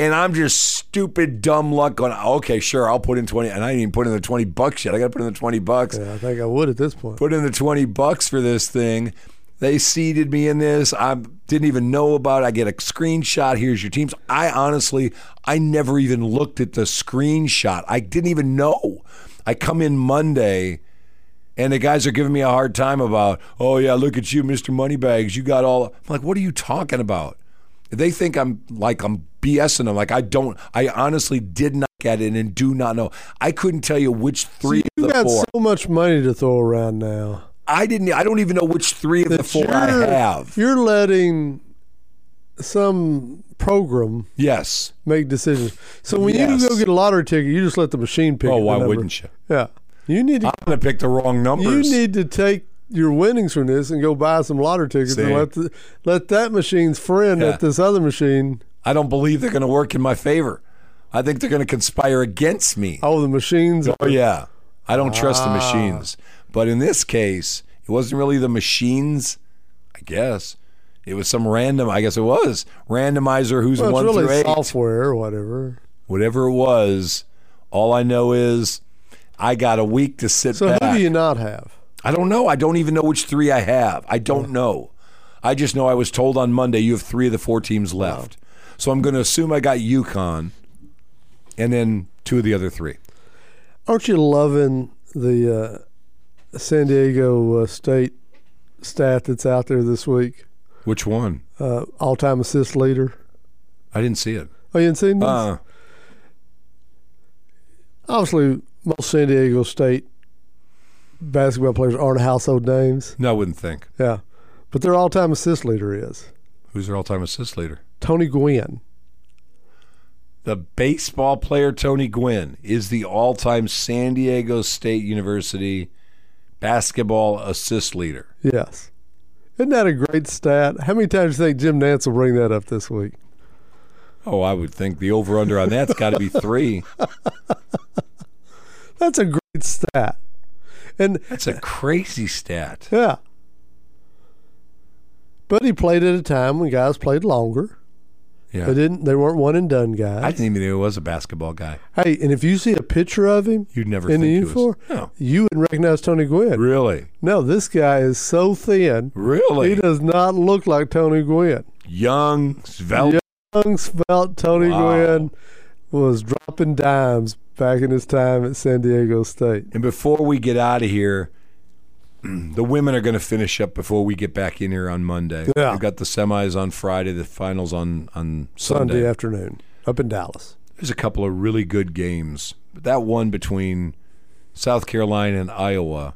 Speaker 2: And I'm just stupid, dumb luck going, okay, sure, I'll put in 20. And I didn't even put in the 20 bucks yet. I got to put in the 20 bucks.
Speaker 3: Yeah, I think I would at this point.
Speaker 2: Put in the 20 bucks for this thing. They seeded me in this. I didn't even know about it. I get a screenshot. Here's your teams. I honestly, I never even looked at the screenshot. I didn't even know. I come in Monday and the guys are giving me a hard time about, oh, yeah, look at you, Mr. Moneybags. You got all. I'm like, what are you talking about? They think I'm like, I'm BSing them. Like, I don't, I honestly did not get it and do not know. I couldn't tell you which three
Speaker 3: you
Speaker 2: of the
Speaker 3: got
Speaker 2: four.
Speaker 3: so much money to throw around now.
Speaker 2: I didn't. I don't even know which three of the four I have.
Speaker 3: You're letting some program
Speaker 2: Yes.
Speaker 3: make decisions. So when
Speaker 2: Yes.
Speaker 3: you go get a lottery ticket, you just let the machine pick.
Speaker 2: Oh, why wouldn't you?
Speaker 3: Yeah, you need to.
Speaker 2: I'm to pick the wrong numbers.
Speaker 3: You need to take your winnings from this and go buy some lottery tickets
Speaker 2: See?
Speaker 3: and let the, let that machine's friend
Speaker 2: Yeah.
Speaker 3: at this other machine.
Speaker 2: I don't believe they're going to work in my favor. I think they're going to conspire against me.
Speaker 3: Oh, the machines.
Speaker 2: Oh yeah, I don't trust the
Speaker 3: Ah.
Speaker 2: machines. But in this case, it wasn't really the machines. I guess it was some random. I guess it was randomizer who's
Speaker 3: well,
Speaker 2: one
Speaker 3: it's
Speaker 2: through
Speaker 3: really
Speaker 2: eight.
Speaker 3: software or whatever.
Speaker 2: Whatever it was, all I know is I got a week to sit
Speaker 3: So
Speaker 2: back.
Speaker 3: who do you not have?
Speaker 2: I don't know. I don't even know which three I have. I don't know. I just know I was told on Monday you have three of the four teams left. So I'm going to assume I got UConn and then two of the other three.
Speaker 3: Aren't you loving the uh, San Diego uh, State stat that's out there this week?
Speaker 2: Which one?
Speaker 3: Uh, all-time assist leader.
Speaker 2: I didn't see it.
Speaker 3: Oh, you didn't see this?
Speaker 2: Uh,
Speaker 3: Obviously, most San Diego State basketball players aren't household names.
Speaker 2: no, I wouldn't think.
Speaker 3: Yeah, but their all-time assist leader is
Speaker 2: Who's their all-time assist leader?
Speaker 3: Tony Gwynn.
Speaker 2: The baseball player Tony Gwynn is the all-time San Diego State University basketball assist leader.
Speaker 3: Yes. Isn't that a great stat? How many times do you think Jim Nantz will bring that up this week?
Speaker 2: Oh, I would think the over/under on that's got to be three.
Speaker 3: That's a great stat. And
Speaker 2: That's a crazy stat.
Speaker 3: yeah. But he played at a time when guys played longer.
Speaker 2: Yeah,
Speaker 3: They didn't they weren't one and done guys.
Speaker 2: I didn't even know he was a basketball guy.
Speaker 3: hey, and if you see a picture of him
Speaker 2: You'd never
Speaker 3: in the uniform.
Speaker 2: No,
Speaker 3: you wouldn't recognize Tony Gwynn.
Speaker 2: really,
Speaker 3: No, this guy is so thin.
Speaker 2: really
Speaker 3: He does not look like Tony Gwynn.
Speaker 2: young, svelte.
Speaker 3: Young, svelte Tony
Speaker 2: Wow.
Speaker 3: Gwynn was dropping dimes back in his time at San Diego State.
Speaker 2: And before we get out of here, the women are going to finish up before we get back in here on Monday.
Speaker 3: Yeah.
Speaker 2: We've got the semis on Friday, the finals on on
Speaker 3: Sunday,
Speaker 2: Sunday.
Speaker 3: afternoon up in Dallas.
Speaker 2: There's a couple of really good games. But that one between South Carolina and Iowa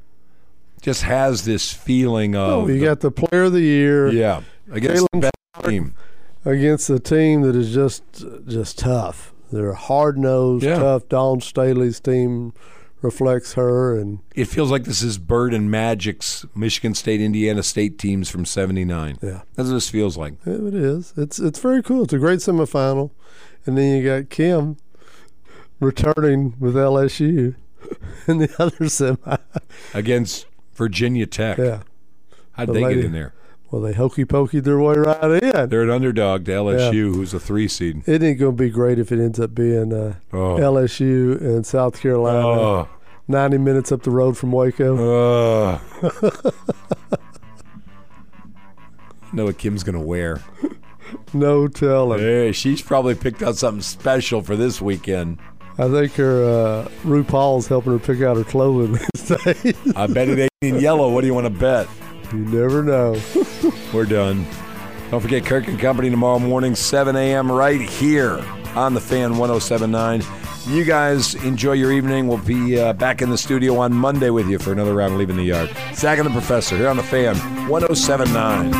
Speaker 2: just has this feeling oh, of
Speaker 3: Oh, you got the player of the year
Speaker 2: yeah against the best team.
Speaker 3: against a team that is just just tough. They're hard nosed,
Speaker 2: Yeah.
Speaker 3: tough. Dawn Staley's team reflects her, and
Speaker 2: It feels like this is Bird and Magic's Michigan State, Indiana State teams from '79.
Speaker 3: yeah,
Speaker 2: That's what this feels like.
Speaker 3: it is. It's it's very cool. It's a great semifinal, and then you got Kim returning with LSU in the other semi.
Speaker 2: against Virginia Tech.
Speaker 3: Yeah,
Speaker 2: How'd
Speaker 3: The
Speaker 2: they
Speaker 3: lady-
Speaker 2: get in there?
Speaker 3: well, they hokey pokeyed their way right in.
Speaker 2: They're an underdog to LSU, who's a three seed.
Speaker 3: It ain't going to be great if it ends up being uh,
Speaker 2: Oh.
Speaker 3: LSU and South Carolina,
Speaker 2: Oh.
Speaker 3: 90 minutes up the road from Waco.
Speaker 2: Oh. know what Kim's gonna wear.
Speaker 3: No telling.
Speaker 2: Hey, she's probably picked out something special for this weekend.
Speaker 3: I think her uh, RuPaul's helping her pick out her clothing these days.
Speaker 2: I bet it ain't in yellow. What do you want to bet?
Speaker 3: you never know.
Speaker 2: We're done. Don't forget Kirk and Company tomorrow morning, 7 a.m. right here on the Fan 1079. You guys enjoy your evening. We'll be uh, back in the studio on Monday with you for another round of Leaving the Yard. Zach and the Professor here on The Fan, 1079.